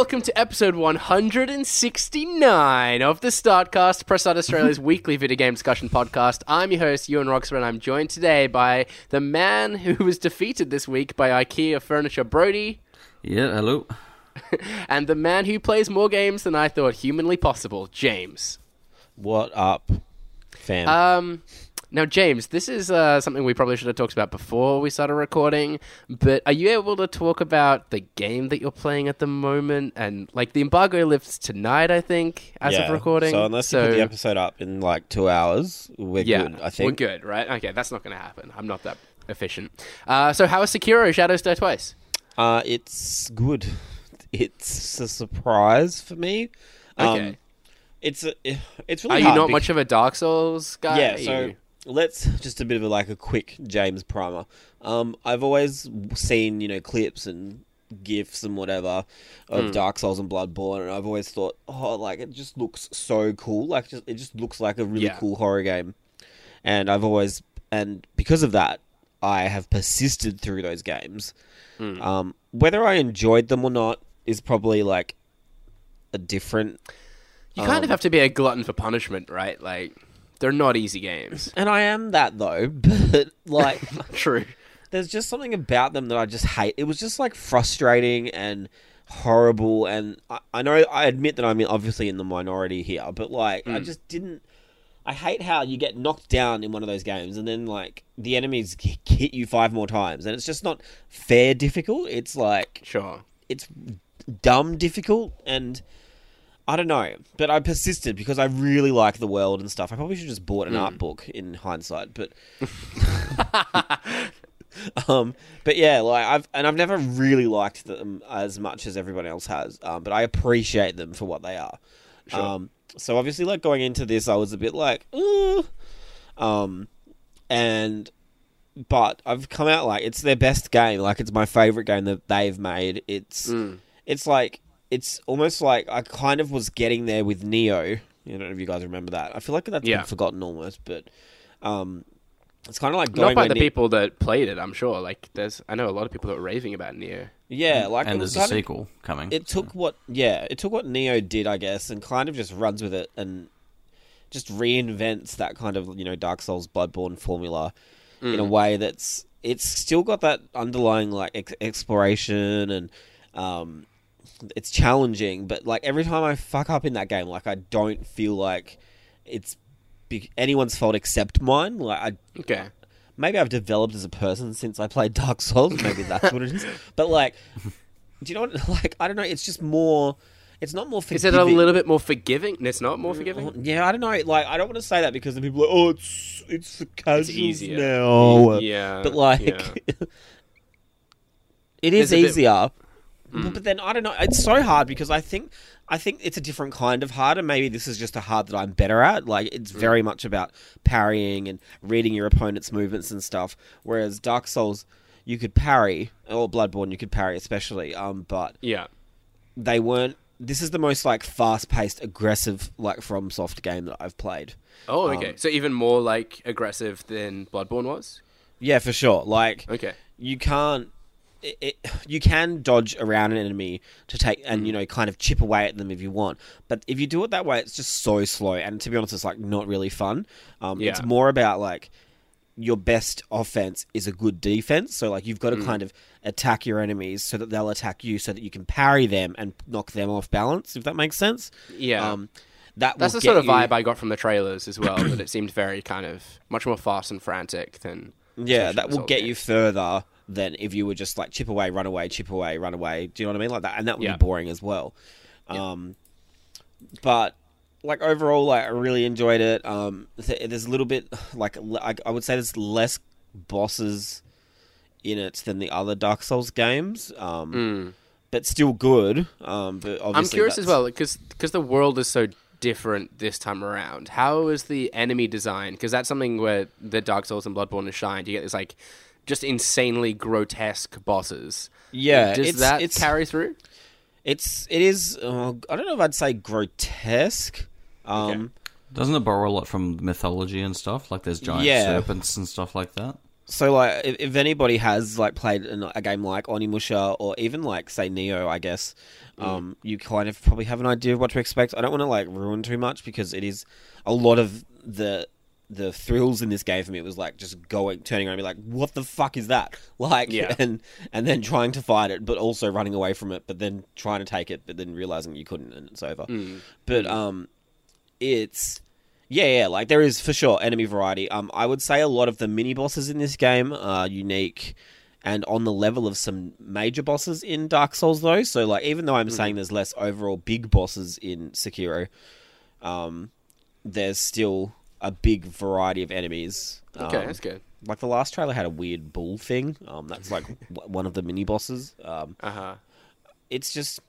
welcome to episode 169 of the Startcast, Press Start Australia's weekly video game discussion podcast. I'm your host, Ewan Roxburgh, and I'm joined today by the man who was defeated this week by IKEA Furniture Brodie, Yeah, hello. and the man who plays more games than I thought humanly possible, James. What up, fam? Um, now, James, this is uh, something we probably should have talked about before we started recording. But are you able to talk about the game that you're playing at the moment? And like the embargo lifts tonight, I think, as yeah. of recording. So unless you put the episode up in like two hours, we're yeah, good. I think we're good, right? Okay, that's not going to happen. I'm not that efficient. Uh, so how is Sekiro Shadows Die Twice? Uh, it's good. It's a surprise for me. Um, Okay. It's a, it's really Are you not bec- much of a Dark Souls guy? Yeah. So let's just a bit of a, like a quick James primer. Um, I've always seen you know clips and gifs and whatever of Hmm. Dark Souls and Bloodborne, and I've always thought, oh, like it just looks so cool. Like just it just looks like a really Yeah. cool horror game. And I've always and because of that, I have persisted through those games. Hmm. Um, whether I enjoyed them or not is probably like a different you kind um, of have to be a glutton for punishment, right? Like they're not easy games. and I am that though, but like True. there's just something about them that I just hate. It was just like frustrating and horrible, and I, I know I admit that I'm obviously in the minority here, but like I hmm. just didn't. I hate how you get knocked down in one of those games, and then like the enemies hit you five more times, and it's just not fair difficult. It's like Sure. it's dumb difficult, and I don't know. But I persisted because I really like the world and stuff. I probably should have just bought an art book in hindsight, but um, but yeah, like I've and I've never really liked them as much as everyone else has. Um, but I appreciate them for what they are. Um, so obviously, like going into this, I was a bit like, Ooh. um, and but I've come out like it's their best game. Like it's my favorite game that they've made. It's it's like it's almost like I kind of was getting there with Nioh. I don't know if you guys remember that. I feel like that's Yeah. been forgotten almost, but um, it's kind of like going Not by the Ne- people that played it, I'm sure. Like, there's, I know a lot of people that were raving about Nioh. Yeah, like and there's a kind of- sequel coming. It took what, yeah, it took what Nioh did, I guess, and kind of just runs with it and just reinvents that kind of you know Dark Souls Bloodborne formula in a way that's it's still got that underlying like ex- exploration and um, it's challenging, but like every time I fuck up in that game, like I don't feel like it's be- anyone's fault except mine. Like I Okay. maybe I've developed as a person since I played Dark Souls. Maybe that's what it is. But like, do you know what? Like, I don't know. It's just more. It's not more. Is Forgiving. it a little bit more forgiving? It's not more forgiving? Mm, yeah, I don't know. Like, I don't want to say that because the people are like, oh, it's it's for casuals easier. now. Yeah, but like, yeah. it is There's a bit- easier. But, then I don't know. It's so hard because I think I think it's a different kind of hard, and maybe this is just a hard that I'm better at. Like it's very much about parrying and reading your opponent's movements and stuff. Whereas Dark Souls, you could parry, or Bloodborne, you could parry especially. Um, but Yeah. they weren't. This is the most like fast-paced, aggressive like FromSoft game that I've played. Oh, okay. Um, so even more like aggressive than Bloodborne was. Yeah, for sure. Like Okay. you can't. It, it, you can dodge around an enemy to take and you know kind of chip away at them if you want, but if you do it that way, it's just so slow. And to be honest, it's like not really fun. Um, It's more about like your best offense is a good defense. So like you've got to Mm. kind of attack your enemies so that they'll attack you, so that you can parry them and knock them off balance. If that makes sense. Yeah. Um, that That's the sort of you- vibe I got from the trailers as well. that it seemed very kind of much more fast and frantic than. Yeah, that will get you further than if you were just like chip away, run away, chip away, run away. Do you know what I mean? Like that, and that would Yeah. be boring as well. Um, but like overall, like I really enjoyed it. Um, th- there's a little bit like I would say there's less bosses in it than the other Dark Souls games. Um, but still good. Um, but obviously. I'm curious as that's- well because the world is so different this time around. How is the enemy design? Because that's something where the Dark Souls and Bloodborne has shined. You get this like just insanely grotesque bosses. Yeah, does it's, that it's, carry through? It's it is. Uh, I don't know if I'd say grotesque. Um, Doesn't it borrow a lot from mythology and stuff? Like there's giant Yeah. serpents and stuff like that. So like, if, if anybody has like played an, a game like Onimusha or even like say Nioh, I guess, um, you kind of probably have an idea of what to expect. I don't want to like ruin too much because it is a lot of the the thrills in this game for me was like just going turning around and be like, what the fuck is that? Like, Yeah. and and then trying to fight it, but also running away from it, but then trying to take it, but then realizing you couldn't, and it's over. But um, it's yeah, yeah, like there is for sure enemy variety. Um, I would say a lot of the mini bosses in this game are unique and on the level of some major bosses in Dark Souls, though. So, like, even though I'm Mm. saying there's less overall big bosses in Sekiro, um, there's still a big variety of enemies. Okay, Um, that's good. Like the last trailer had a weird bull thing. Um, that's like one of the mini bosses. Um, Uh huh. it's just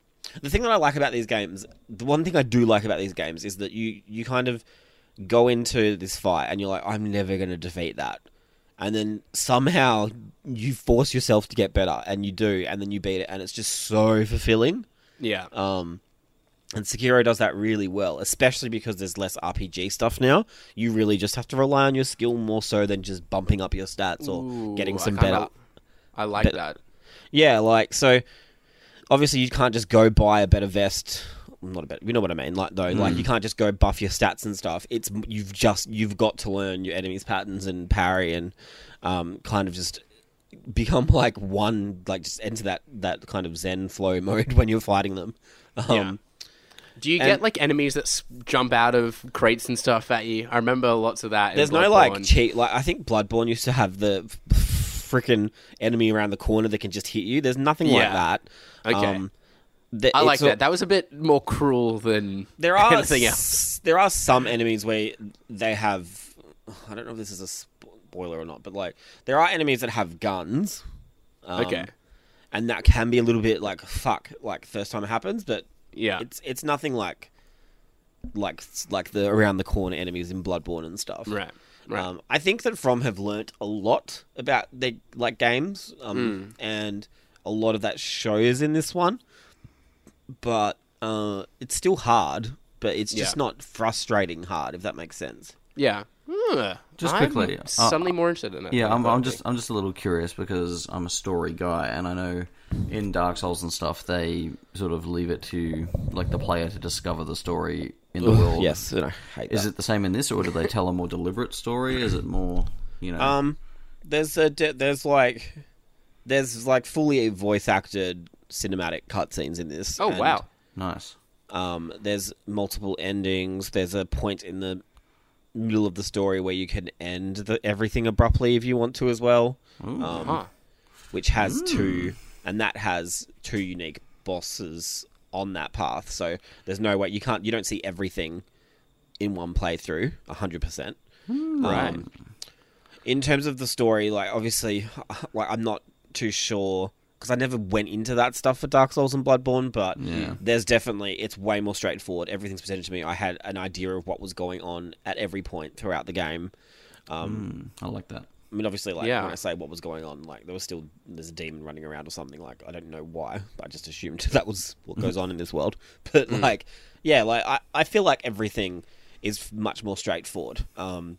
the thing that I like about these games. The one thing I do like about these games is that you you kind of go into this fight and you're like, I'm never going to defeat that, and then somehow you force yourself to get better, and you do, and then you beat it, and it's just so fulfilling. Yeah. Um, and Sekiro does that really well, especially because there's less RPG stuff now. You really just have to rely on your skill more so than just bumping up your stats or Ooh, getting I some kinda- better I like but- that. yeah, like so. Obviously, you can't just go buy a better vest. Not a better. You know what I mean? Like though, like you can't just go buff your stats and stuff. It's you've just you've got to learn your enemies' patterns and parry and um, kind of just become like one. Like just enter that that kind of Zen flow mode when you're fighting them. Um, Do you and- get like enemies that s- jump out of crates and stuff at you? I remember lots of that. in There's no like cheat. Like I think Bloodborne used to have the freaking enemy around the corner that can just hit you. There's nothing like Yeah. that. Okay. th- I like it's a- that. That was a bit more cruel than There are anything else. s- there are some enemies where they have. I don't know if this is a spoiler or not, but like there are enemies that have guns. um, Okay. and that can be a little bit like fuck, like first time it happens, but Yeah. it's it's nothing like like like the around the corner enemies in Bloodborne and stuff. Right. Right. Um, I think that From have learnt a lot about their like games, um, and a lot of that shows in this one. But uh, it's still hard, but it's just Yeah. not frustrating hard, if that makes sense. yeah. Just I'm quickly, uh, suddenly more interested in it. Yeah, I I'm, I'm just. I'm just a little curious because I'm a story guy, and I know in Dark Souls and stuff they sort of leave it to like the player to discover the story in the world. yes, and I hate Is that. it the same in this, or do they tell a more deliberate story? Is it more, you know? Um, there's a de- there's like there's like fully voice acted cinematic cutscenes in this. Oh and, wow. nice. Um, there's multiple endings. There's a point in the middle of the story where you can end the, everything abruptly if you want to as well. Um, Huh. which has two, and that has two unique bosses on that path. So there's no way you can't you don't see everything in one playthrough, hundred percent. Hmm. Um, right. In terms of the story, like obviously, like I'm not too sure because I never went into that stuff for Dark Souls and Bloodborne, but Yeah. there's definitely it's way more straightforward. Everything's presented to me. I had an idea of what was going on at every point throughout the game. Um, hmm. I like that. I mean, obviously, like Yeah. when I say what was going on, like there was still there's a demon running around or something. Like I don't know why, but I just assumed that was what goes on in this world. But like, yeah, like I, I feel like everything is much more straightforward. Um,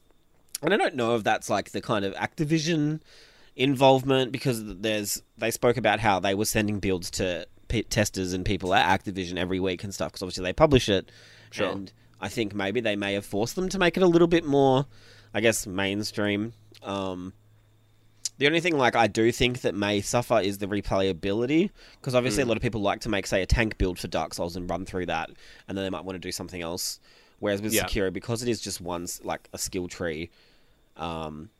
and I don't know if that's like the kind of Activision involvement because there's they spoke about how they were sending builds to p- testers and people at Activision every week and stuff because obviously they publish it. Sure. And I think maybe they may have forced them to make it a little bit more, I guess, mainstream. Um, the only thing like I do think that may suffer is the replayability because obviously a lot of people like to make say a tank build for Dark Souls and run through that, and then they might want to do something else Whereas with Yeah. Sekiro, because it is just one like a skill tree, um,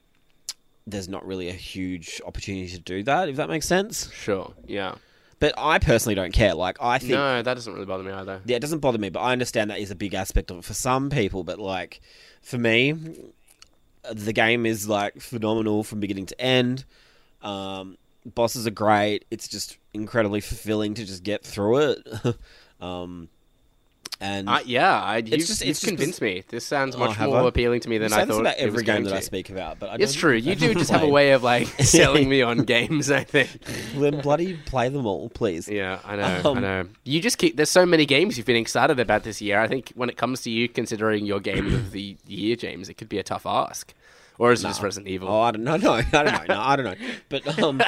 there's not really a huge opportunity to do that. If that makes sense. Sure. Yeah. But I personally don't care. Like I think No, that doesn't really bother me either. yeah, it doesn't bother me, but I understand that is a big aspect of it for some people. But like for me, the game is like phenomenal from beginning to end. Um, bosses are great. It's just incredibly fulfilling to just get through it. um, and Uh, yeah, I, you've, just- you've it's just convinced me. This sounds Oh, much have more I? appealing to me than I thought. about it was every game that I speak about. But I It's true. You do just have a way of like selling me on games. I think. Then bloody play them all, please. Yeah, I know. I Um, know. You just keep. There's so many games you've been excited about this year. I think when it comes to you considering your game of the year, James, it could be a tough ask. Or is it just Resident Evil? Oh, I don't know. No, I don't know. No, I don't know. But um,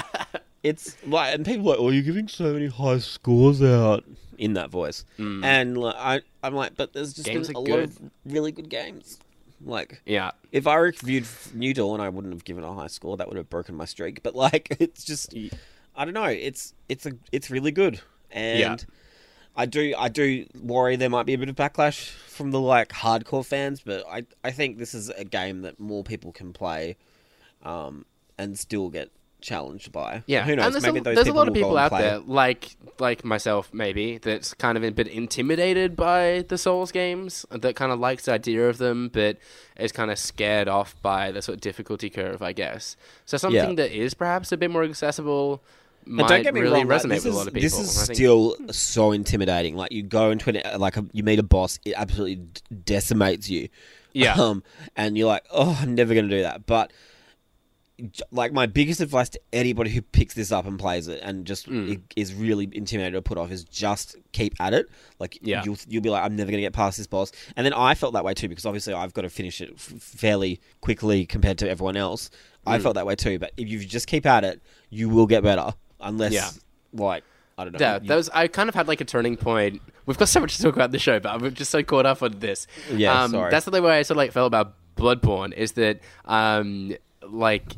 it's like, and people are like, "Oh, you're giving so many high scores out in that voice," and like, I, I'm like, but there's just. Games been a lot good. of really good games. Like, yeah. if I reviewed New Dawn, I wouldn't have given a high score. That would have broken my streak. But like, it's just, I don't know. It's it's a it's really good, and Yeah. I do I do worry there might be a bit of backlash from the like hardcore fans, but I I think this is a game that more people can play, um, and still get challenged by. Yeah, who knows? And there's Maybe a, those there's a lot of people out play. there, like like myself, maybe that's kind of a bit intimidated by the Souls games. That kind of likes the idea of them, but is kind of scared off by the sort of difficulty curve, I guess. So something Yeah. that is perhaps a bit more accessible And might don't get me really wrong, resonate this with is, a lot of people. This is think- still so intimidating. Like you go into an like a, you meet a boss, it absolutely decimates you. Yeah. Um, and you're like, oh, I'm never going to do that. But like my biggest advice to anybody who picks this up and plays it and just Mm. is really intimidated or put off is just keep at it. Like Yeah. you'll you'll be like, I'm never going to get past this boss. And then I felt that way too because obviously I've got to finish it f- fairly quickly compared to everyone else. I Mm. felt that way too. But if you just keep at it, you will get better. Unless, Yeah. like, I don't know. Yeah, you- that was. I kind of had like a turning point. We've got so much to talk about in the show, but I'm just so caught up on this. Yeah, um, sorry. That's the way I sort of like felt about Bloodborne. Is that um, like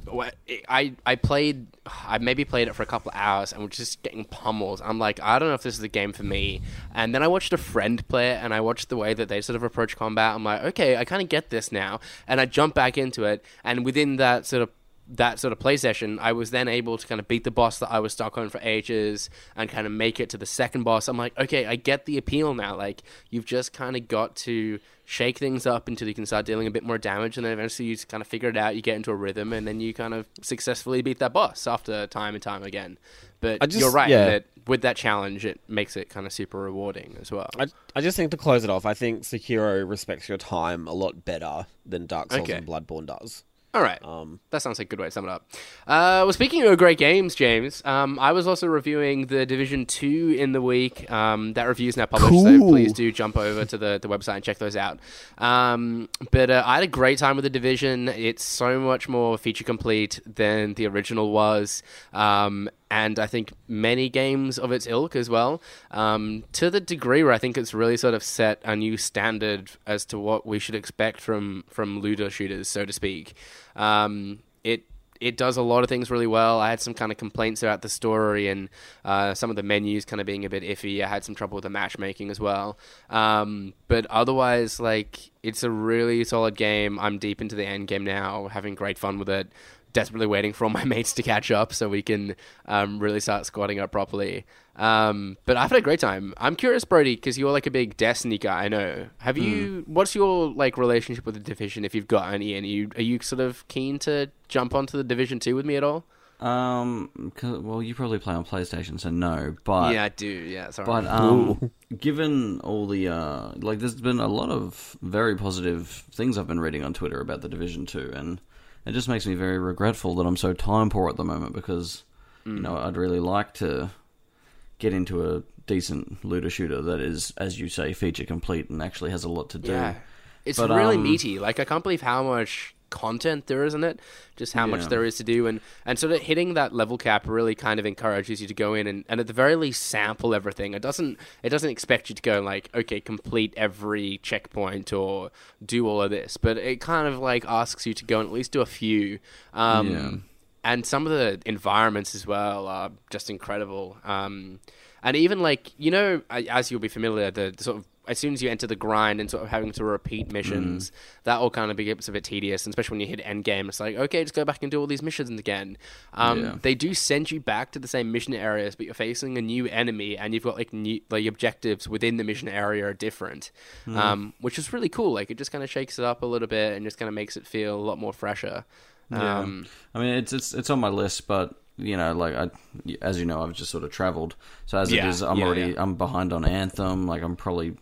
I I played I maybe played it for a couple hours and was just getting pummels. I'm like I don't know if this is the game for me. And then I watched a friend play it and I watched the way that they sort of approach combat. I'm like okay, I kind of get this now. And I jump back into it, and within that sort of that sort of play session, I was then able to kind of beat the boss that I was stuck on for ages and kind of make it to the second boss. I'm like, okay, I get the appeal now. Like, you've just kind of got to shake things up until you can start dealing a bit more damage, and then eventually you kind of figure it out. You get into a rhythm, and then you kind of successfully beat that boss after time and time again. But just- you're right yeah. that with that challenge, it makes it kind of super rewarding as well. I, I just think to close it off, I think Sekiro respects your time a lot better than Dark Souls Okay. and Bloodborne does. All right. Um, That sounds like a good way to sum it up. Uh, well, speaking of great games, James, um, I was also reviewing the Division 2 in the week. Um, that review is now published, so please do jump over to the, the website and check those out. Um, but uh, I had a great time with the Division. It's so much more feature complete than the original was. And I think many games of its ilk as well, um, to the degree where I think it's really sort of set a new standard as to what we should expect from from looter shooters, so to speak. Um, it it does a lot of things really well. I had some kind of complaints about the story and uh, some of the menus kind of being a bit iffy. I had some trouble with the matchmaking as well. Um, but otherwise, like it's a really solid game. I'm deep into the end game now, having great fun with it. Desperately waiting for all my mates to catch up so we can um, really start squatting up properly. Um, but I've had a great time. I'm curious, Brodie, because you're like a big Destiny guy. I know. Have you? What's your like relationship with the division? If you've got any, and you are you sort of keen to jump onto the division two with me at all? Um, well, you probably play on PlayStation, so no. But yeah, I do. Yeah, sorry. But um, given all the uh, like, there's been a lot of very positive things I've been reading on Twitter about the Division Two, and it just makes me very regretful that I'm so time poor at the moment because you know I'd really like to get into a decent looter shooter that is, as you say, feature complete and actually has a lot to do. yeah, it's But, really um, meaty. Like I can't believe how much content there is in it, just how much there is to do, and and sort of hitting that level cap really kind of encourages you to go in and, and at the very least sample everything. It doesn't it doesn't expect you to go like okay complete every checkpoint or do all of this, but it kind of like asks you to go and at least do a few. Um, Yeah. and some of the environments as well are just incredible. Um, and even like you know, as you'll be familiar, the, sort of as soon as you enter the grind and sort of having to repeat missions, that all kind of gets a bit tedious, and especially when you hit end game. It's like okay, just go back and do all these missions again. Um, Yeah. They do send you back to the same mission areas, but you're facing a new enemy, and you've got like new like objectives within the mission area are different, um, which is really cool. Like it just kind of shakes it up a little bit and just kind of makes it feel a lot more fresher. Yeah. Um, I mean, it's it's it's on my list, but you know, like I, as you know, I've just sort of travelled. So as Yeah, it is, I'm yeah, already yeah. I'm behind on Anthem. Like I'm probably,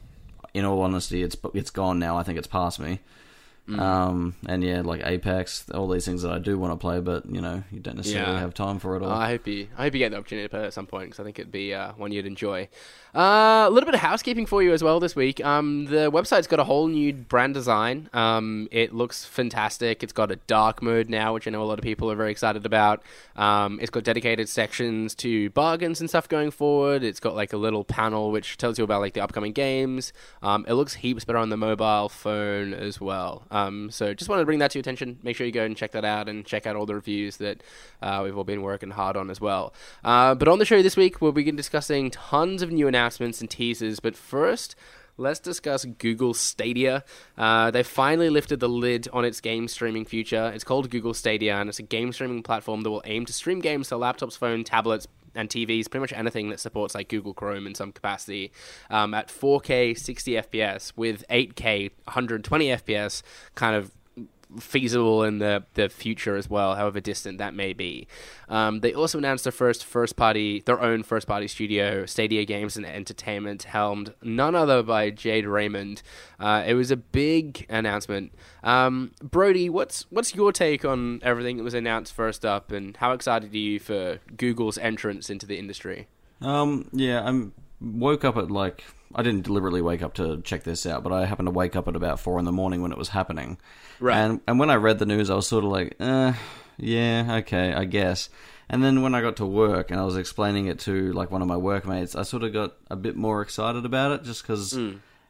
in all honesty, it's it's gone now. I think it's past me. Mm. Um, and yeah, like Apex, all these things that I do want to play, but you know, you don't necessarily Yeah. have time for it all. I hope you, I hope you get the opportunity to play it at some point because I think it'd be uh, one you'd enjoy. Uh, a little bit of housekeeping for you as well this week. Um, the website's got a whole new brand design. Um, it looks fantastic. It's got a dark mode now, which I know a lot of people are very excited about. Um, it's got dedicated sections to bargains and stuff going forward. It's got like a little panel which tells you about like the upcoming games. Um, it looks heaps better on the mobile phone as well. Um, so just wanted to bring that to your attention. Make sure you go and check that out and check out all the reviews that uh, we've all been working hard on as well. Uh, but on the show this week, we'll begin discussing tons of new announcements and teasers. But first, let's discuss Google Stadia. Uh, they finally lifted the lid on its game streaming future. It's called Google Stadia, and it's a game streaming platform that will aim to stream games to laptops, phones, tablets, and TVs, pretty much anything that supports like Google Chrome in some capacity, um, at 4K 60 FPS with 8K 120 FPS, kind of feasible in the, the future as well, however distant that may be. Um, they also announced their first first party, their own first party studio, Stadia Games and Entertainment, helmed none other by Jade Raymond. Uh, it was a big announcement. Um, Brodie, what's what's your take on everything that was announced first up, and how excited are you for Google's entrance into the industry? Um, yeah, I'm woke up at like I didn't deliberately wake up to check this out, but I happened to wake up at about four in the morning when it was happening. Right. And and when I read the news, I was sort of like, eh, yeah, okay, I guess. And then when I got to work and I was explaining it to like one of my workmates, I sort of got a bit more excited about it just because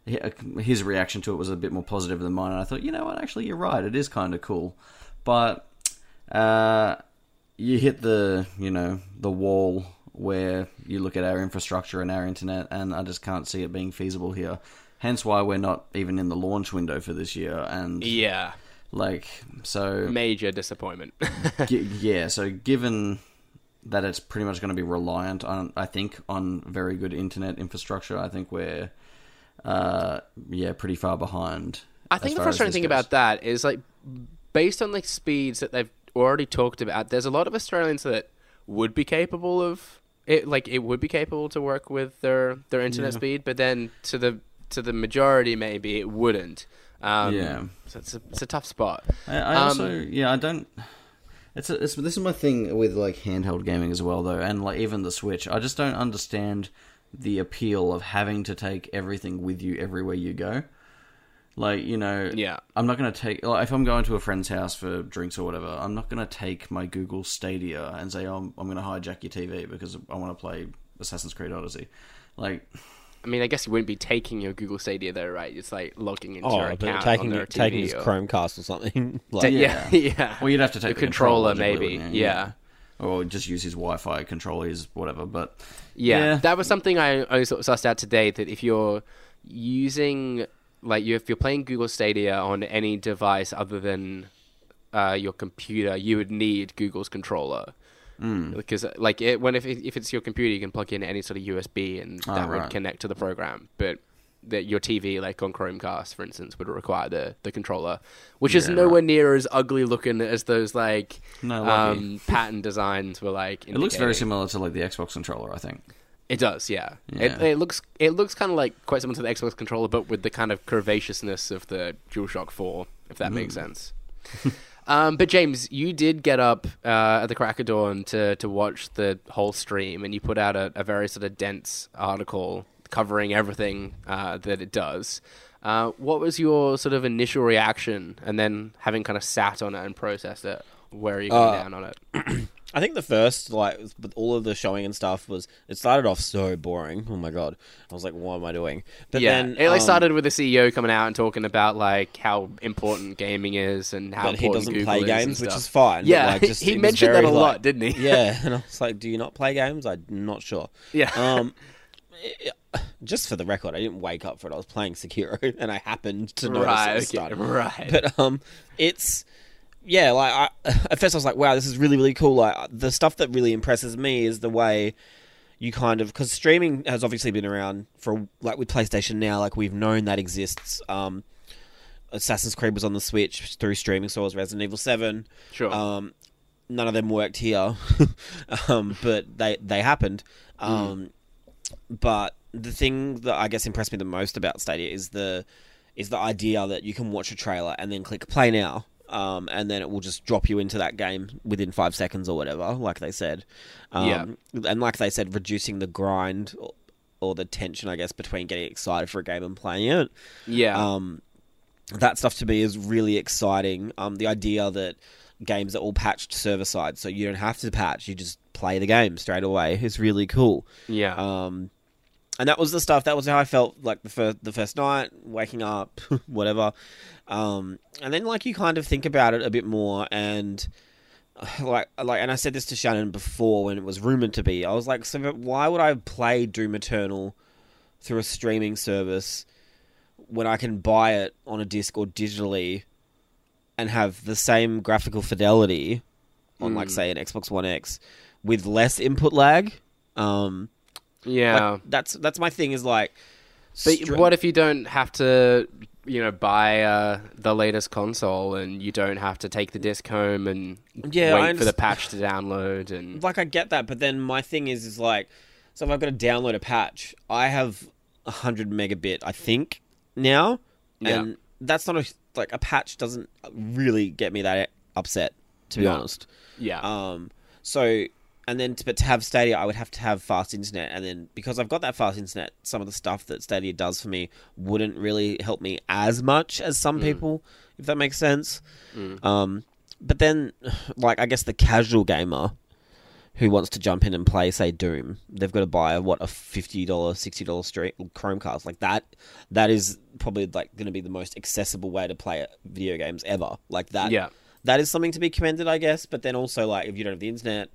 his reaction to it was a bit more positive than mine. And I thought, you know what, actually, you're right. It is kind of cool, but uh, you hit the you know the wall where you look at our infrastructure and our internet, and I just can't see it being feasible here. Hence why we're not even in the launch window for this year, and Yeah, like so major disappointment. Gi- yeah, so given that it's pretty much going to be reliant on, I think, on very good internet infrastructure, I think we're, uh, yeah, pretty far behind. I think the frustrating thing goes. about that is like based on the speeds that they've already talked about, there's a lot of Australians that would be capable of it like it would be capable to work with their their internet Yeah. speed, but then to the to the majority maybe it wouldn't. Um, Yeah. so it's a, it's a tough spot. I, I Um, also, yeah, I don't. It's, a, it's this is my thing with like handheld gaming as well, though, and like even the Switch. I just don't understand the appeal of having to take everything with you everywhere you go. Like you know, Yeah. I'm not going to take like if I'm going to a friend's house for drinks or whatever. I'm not going to take my Google Stadia and say, "Oh, I'm, I'm going to hijack your TV because I want to play Assassin's Creed Odyssey." Like, I mean, I guess you wouldn't be taking your Google Stadia though, right? It's like logging into Oh, your but account taking on their taking TV his or- Chromecast or something. Like, yeah, yeah. well, you'd have to take the the, controller, controller, maybe. logically, Yeah. or just use his Wi-Fi controller, his whatever. But Yeah, Yeah. that was something I, I sort of sussed out today. That if you're using like you, if you're playing Google Stadia on any device other than uh, your computer, you would need Google's controller. Mm. Because like it, when if if it's your computer, you can plug in any sort of USB and Ah, that would connect to the program. But that your TV, like on Chromecast, for instance, would require the, the controller, which is Yeah, nowhere near as ugly looking as those like No, um, patent designs were like. it looks very similar to like the Xbox controller, I think. It does, yeah. Yeah. It, it looks it looks kind of like quite similar to the Xbox controller, but with the kind of curvaceousness of the DualShock Four, if that makes sense. um, but James, you did get up uh, at the crack of dawn to to watch the whole stream, and you put out a, a very sort of dense article covering everything uh, that it does. Uh, what was your sort of initial reaction, and then having kind of sat on it and processed it? Where are you going Uh, down on it? I think the first, like, with all of the showing and stuff, was it started off so boring. Oh my god, I was like, what am I doing? But yeah, then it like um, started with the CEO coming out and talking about like how important gaming is and how But he important doesn't Google play games, which is fine. but, Yeah, like, just, he mentioned that very, a lot, like- didn't he? yeah, and I was like, do you not play games? I'm not sure. Yeah. Um, just for the record, I didn't wake up for it. I was playing Sekiro, and I happened to notice Right, it okay, starting. right. But um, it's yeah. Like I, at first, I was like, "Wow, this is really really cool." Like the stuff that really impresses me is the way you kind of because streaming has obviously been around for like with PlayStation now. Like we've known that exists. Um, Assassin's Creed was on the Switch through streaming, so was Resident Evil Seven. Sure. Um, none of them worked here, um, but they they happened. Um, But the thing that I guess impressed me the most about Stadia is the is the idea that you can watch a trailer and then click play now. Um, and then it will just drop you into that game within five seconds or whatever, like they said. Um, And like they said, reducing the grind or, or the tension, I guess, between getting excited for a game and playing it yeah. um, that stuff to me is really exciting. Um, the idea that games are all patched server side, so you don't have to patch; you just play the game straight away is really cool. yeah. Um, and that was the stuff. That was how I felt like the first the first night, waking up, whatever. Um, and then like you kind of think about it a bit more, and like like, and I said this to Shannon before when it was rumored to be. I was like, so why would I play Doom Eternal through a streaming service when I can buy it on a disc or digitally and have the same graphical fidelity on like say an Xbox One X with less input lag? Um, yeah. like, that's that's my thing. Is like, But what if you don't have to, you know, buy uh, the latest console and you don't have to take the disc home and Yeah, wait for the patch to download and like I get that, but then my thing is is like, so if I've got to download a patch, I have hundred megabit, I think now, Yeah. and that's not a like a patch doesn't really get me that upset, to be No. honest. yeah, Um, so and then to, but to have Stadia, I would have to have fast internet, and then because I've got that fast internet, some of the stuff that Stadia does for me wouldn't really help me as much as some people, if that makes sense. Um, but then, like I guess the casual gamer who wants to jump in and play, say Doom, they've got to buy what a fifty dollars, sixty dollars straight Chromecast. Like that, that is probably like going to be the most accessible way to play video games ever. Like that, Yeah. that is something to be commended, I guess. But then also, like, if you don't have the internet,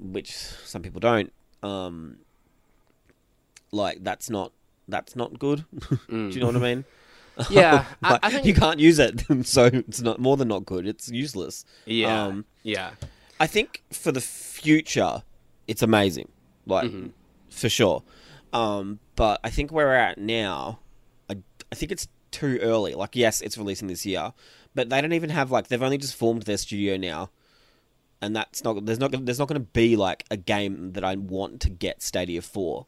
which some people don't, um, like that's not that's not good. Do you know what I mean? yeah. I, I think you can't use it, so it's not more than not good. It's useless. Yeah, Um, yeah, I think for the future, it's amazing, like Mm-hmm. for sure. Um, but I think where we're at now, I, I think it's too early. Like, yes, it's releasing this year, but they don't even have like they've only just formed their studio now, and that's not there's not there's not going to be like a game that I want to get Stadia for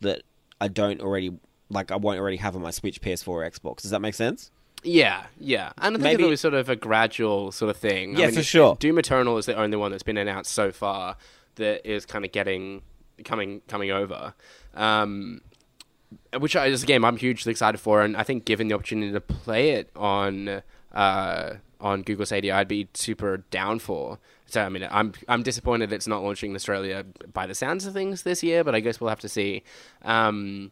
that I don't already like I won't already have on my Switch, PS4, or Xbox. Does that make sense? yeah, yeah. And I think Maybe- it was sort of a gradual sort of thing. I Yeah, mean, for sure. Doom Eternal is the only one that's been announced so far that is kind of getting coming coming over. Um, which is a game I'm hugely excited for, and I think given the opportunity to play it on uh, on Google Stadia, I'd be super down for. So I mean, I'm I'm disappointed it's not launching in Australia by the sounds of things this year, but I guess we'll have to see. Um,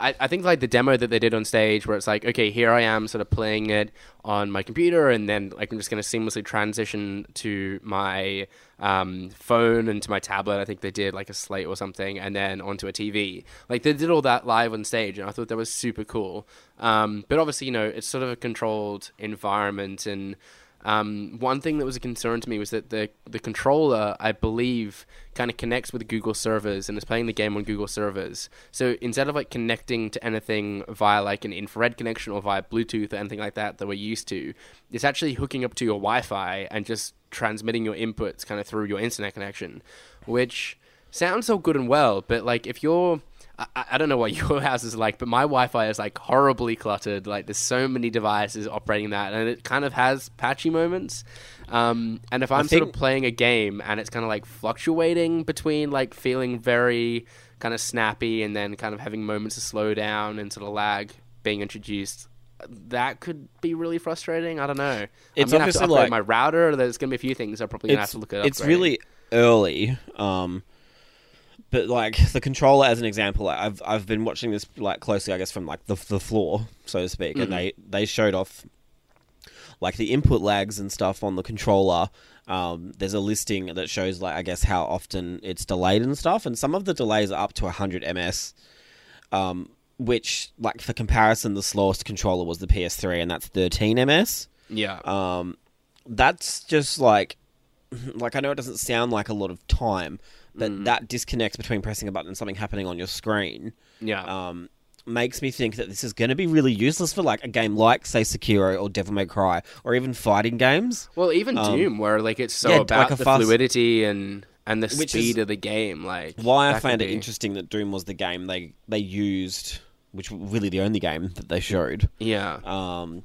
I, I think like the demo that they did on stage where it's like okay here i am sort of playing it on my computer and then like i'm just going to seamlessly transition to my um, phone and to my tablet. I think they did like a slate or something and then onto a tv like they did all that live on stage and i thought that was super cool. Um, but obviously you know it's sort of a controlled environment and um, one thing that was a concern to me was that the the controller, I believe, kind of connects with Google servers and is playing the game on Google servers. So instead of like connecting to anything via like an infrared connection or via Bluetooth or anything like that that we're used to, it's actually hooking up to your Wi-Fi and just transmitting your inputs kind of through your internet connection, which sounds so good and well, but like if you're I, I don't know what your house is like, but my Wi-Fi is like horribly cluttered. Like there's so many devices operating that, and it kind of has patchy moments. Um, and if I'm sort of playing a game and it's kind of like fluctuating between like feeling very kind of snappy and then kind of having moments of slow down and sort of lag being introduced, that could be really frustrating. I don't know. It's I'm gonna have to upgrade like- my router. There's gonna be a few things I'm probably gonna have to look at. it's really early um but like the controller as an example like, i've i've been watching this like closely i guess from like the the floor so to speak Mm-hmm. and they they showed off like the input lags and stuff on the controller. Um, there's a listing that shows like I guess how often it's delayed and stuff, and some of the delays are up to 100 ms. Um, which, like for comparison, the slowest controller was the PS3, and that's 13 ms. Yeah. Um, that's just like, like I know it doesn't sound like a lot of time, but that disconnect between pressing a button and something happening on your screen yeah. um, makes me think that this is going to be really useless for like a game like, say, Sekiro or Devil May Cry, or even fighting games. well, even um, Doom, where like it's so yeah, about like the fast- fluidity and and the Which speed of the game. Like Why I that found it be- interesting that Doom was the game they they used, which was really the only game that they showed. Yeah. Um,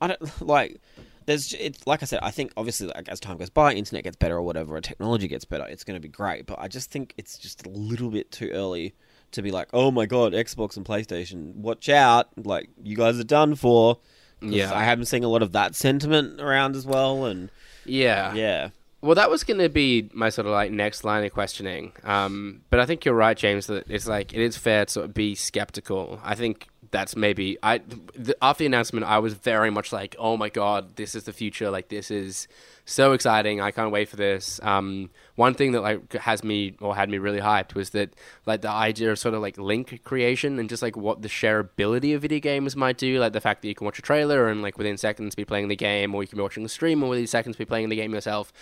I don't like. There's it's like I said. I think obviously like as time goes by, internet gets better or whatever, or technology gets better. It's going to be great. But I just think it's just a little bit too early to be like, oh my god, Xbox and PlayStation, watch out! Like you guys are done for. Yeah. I haven't seen a lot of that sentiment around as well, and yeah. yeah, Well, that was going to be my sort of like next line of questioning. Um, but I think you're right, James. That it's like it is fair to sort of be skeptical. I think that's maybe I the, after the announcement, I was very much like, oh my god, this is the future. Like this is so exciting. I can't wait for this. Um, one thing that like has me or had me really hyped was that like the idea of sort of like link creation and just like what the shareability of video games might do, like the fact that you can watch a trailer and like within seconds be playing the game, or you can be watching a stream and within seconds be playing the game yourself.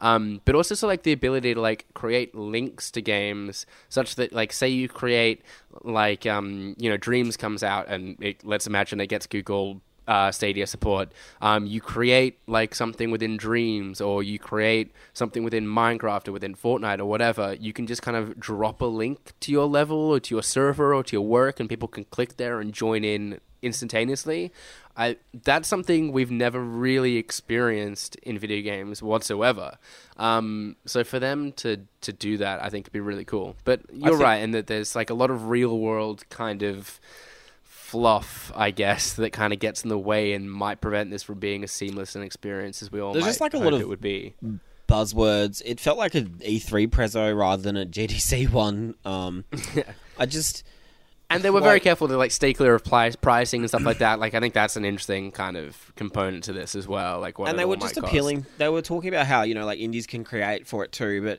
Um, but also so like the ability to like create links to games such that like say you create like um, you know Dreams comes out and it, let's imagine it gets Google uh, Stadia support. Um, you create like something within Dreams, or you create something within Minecraft or within Fortnite or whatever. You can just kind of drop a link to your level or to your server or to your work, and people can click there and join in instantaneously. I that's something we've never really experienced in video games whatsoever. Um, so for them to to do that, I think would be really cool. But you're think- right in that there's like a lot of real world kind of fluff, I guess, that kind of gets in the way and might prevent this from being as seamless an experience as we all There's might just, like, a lot of- it would be. buzzwords. It felt like an E3 prezzo rather than a GDC one. Um, I just And they were very Like- careful to like stay clear of price, pricing and stuff like that. Like I think that's an interesting kind of component to this as well. Like what and they were just cost. appealing. They were talking about how you know like indies can create for it too, but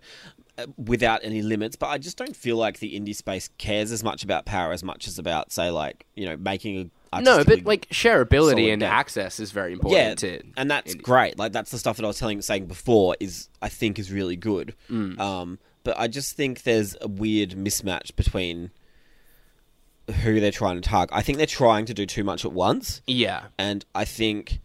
uh, without any limits. But I just don't feel like the indie space cares as much about power as much as about say like you know making a No, but like shareability and game. access is very yeah, important. to and that's indie. great. Like that's the stuff that I was telling saying before is I think is really good. Mm. Um, but I just think there's a weird mismatch between who they're trying to target. I think they're trying to do too much at once. Yeah, and I think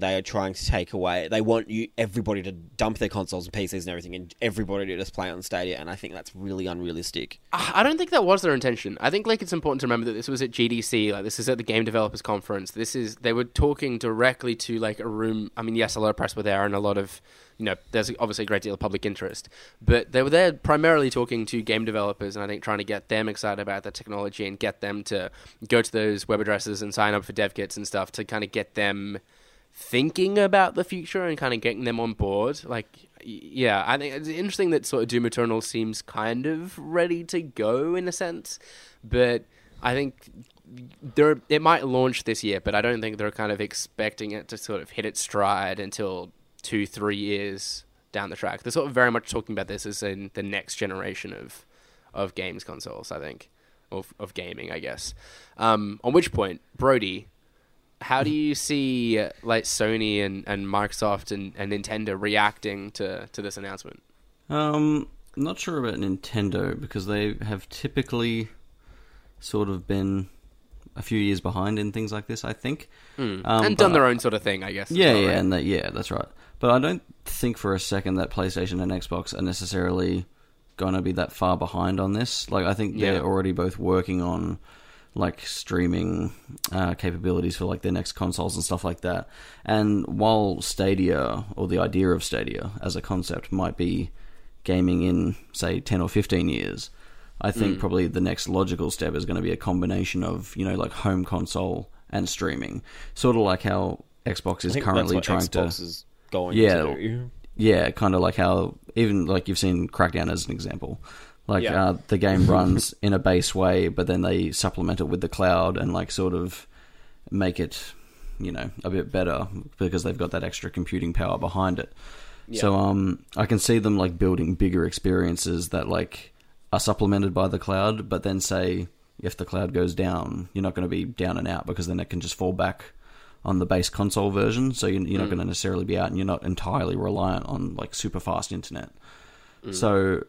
they are trying to take away. They want you everybody to dump their consoles and PCs and everything, and everybody to just play on Stadia. And I think that's really unrealistic. I don't think that was their intention. I think like it's important to remember that this was at GDC, like this is at the Game Developers Conference. This is they were talking directly to like a room. I mean, yes, a lot of press were there and a lot of you know, there's obviously a great deal of public interest, but they were there primarily talking to game developers and I think trying to get them excited about the technology and get them to go to those web addresses and sign up for dev kits and stuff to kind of get them thinking about the future and kind of getting them on board. Like, yeah, I think it's interesting that sort of Doom Eternal seems kind of ready to go in a sense, but I think they're it might launch this year, but I don't think they're kind of expecting it to sort of hit its stride until two, three years down the track. They're sort of very much talking about this as in the next generation of of games consoles. I think of of gaming, I guess. Um, on which point, Brodie, how do you see like Sony and, and Microsoft and, and Nintendo reacting to, to this announcement? Um, not sure about Nintendo because they have typically sort of been a few years behind in things like this. I think, um, and done their own sort of thing, I guess. Yeah, well, yeah, right? and that, yeah, that's right. But I don't think for a second that PlayStation and Xbox are necessarily going to be that far behind on this. Like, I think they're already both working on like streaming uh, capabilities for like their next consoles and stuff like that. And while Stadia or the idea of Stadia as a concept might be gaming in say ten or fifteen years, I think Mm. probably the next logical step is going to be a combination of you know like home console and streaming, sort of like how Xbox is currently trying Xbox to. is going Yeah. to do. Yeah, kind of like how even like you've seen Crackdown as an example. Like Yeah. uh, the game runs in a base way, but then they supplement it with the cloud and like sort of make it you know a bit better because they've got that extra computing power behind it. So um, I can see them like building bigger experiences that like are supplemented by the cloud, but then say if the cloud goes down, you're not going to be down and out because then it can just fall back on the base console version. So you're, you're not going to necessarily be out, and you're not entirely reliant on like super fast internet. So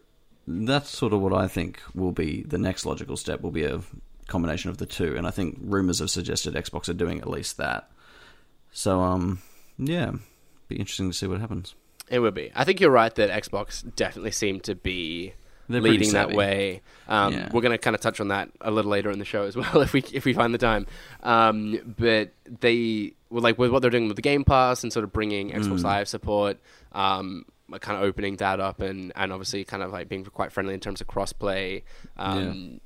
that's sort of what I think will be the next logical step. Will be a combination of the two, and I think rumors have suggested Xbox are doing at least that. So um, yeah, be interesting to see what happens. It would be. I think you're right that Xbox definitely seemed to be They're leading that way. Um, Yeah. We're going to kind of touch on that a little later in the show as well, if we if we find the time. Um, but they were like with what they're doing with the Game Pass and sort of bringing Xbox Mm. Live support, um, kind of opening that up, and and obviously kind of like being quite friendly in terms of crossplay. Um,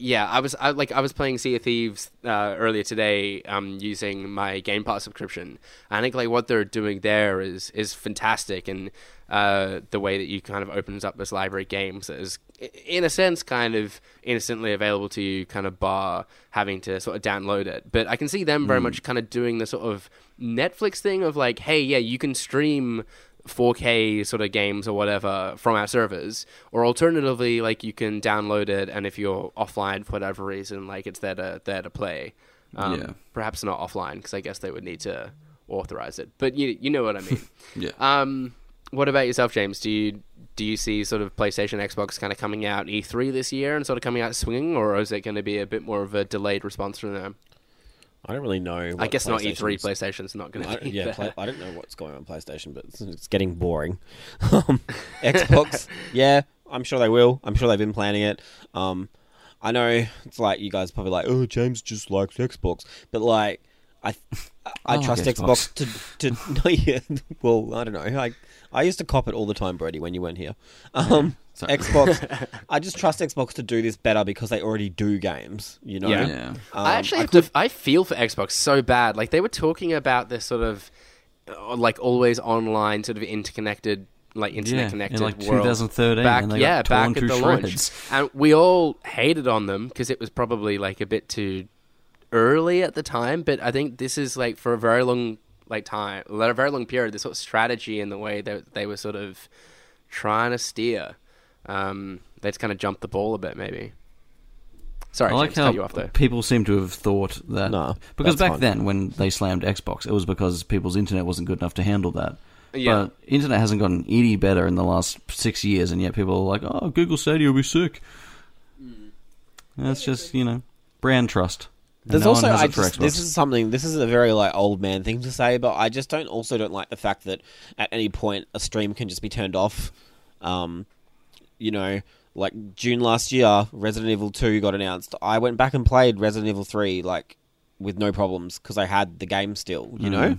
yeah, I was I, like I was playing Sea of Thieves uh, earlier today, um, using my Game Pass subscription. I think like what they're doing there is is fantastic, and uh, the way that you kind of opens up this library of games that is, in a sense, kind of instantly available to you, kind of bar having to sort of download it. But I can see them very much kind of doing the sort of Netflix thing of like, hey, yeah, you can stream 4K sort of games or whatever from our servers, or alternatively, like you can download it, and if you're offline for whatever reason, like it's there to there to play. Um, Yeah. Perhaps not offline because I guess they would need to authorize it, but you you know what I mean. Yeah. um, what about yourself, James? Do you do you see sort of PlayStation, Xbox kind of coming out E3 this year and sort of coming out swinging, or is it going to be a bit more of a delayed response from them? I don't really know. I guess not E E3. PlayStation's- not going to yeah, play, I don't know what's going on PlayStation, but it's, it's getting boring. um, Xbox, yeah, I'm sure they will. I'm sure they've been planning it. Um, I know it's like you guys are probably like, oh, James just likes Xbox, but like, I I, I like trust Xbox. Xbox to to no, yeah, well, I don't know. I I used to cop it all the time, Brodie, when you weren't here. Um, Sorry. Xbox, I just trust Xbox to do this better because they already do games. You know, Yeah. Yeah. Um, I actually I have could- to. I feel for Xbox so bad. Like they were talking about this sort of uh, like always online, sort of interconnected, like internet Yeah, in, connected like, world. 2013, back, and they yeah, got torn back at to the launch, and we all hated on them because it was probably like a bit too early at the time. But I think this is like for a very long like time, a very long period, this sort of strategy and the way that they were sort of trying to steer. Um, they just kind of jumped the ball a bit, maybe. Sorry, I like James, how cut you off there. people seem to have thought that No, because back fine. then when they slammed Xbox, it was because people's internet wasn't good enough to handle that. Yeah. But internet hasn't gotten any better in the last six years, and yet people are like, "Oh, Google Stadia will be sick." That's just you know brand trust. There's no also I just, this is something this is a very like old man thing to say, but I just don't also don't like the fact that at any point a stream can just be turned off. Um, you know, like June last year, Resident Evil Two got announced. I went back and played Resident Evil Three like with no problems because I had the game still. You know,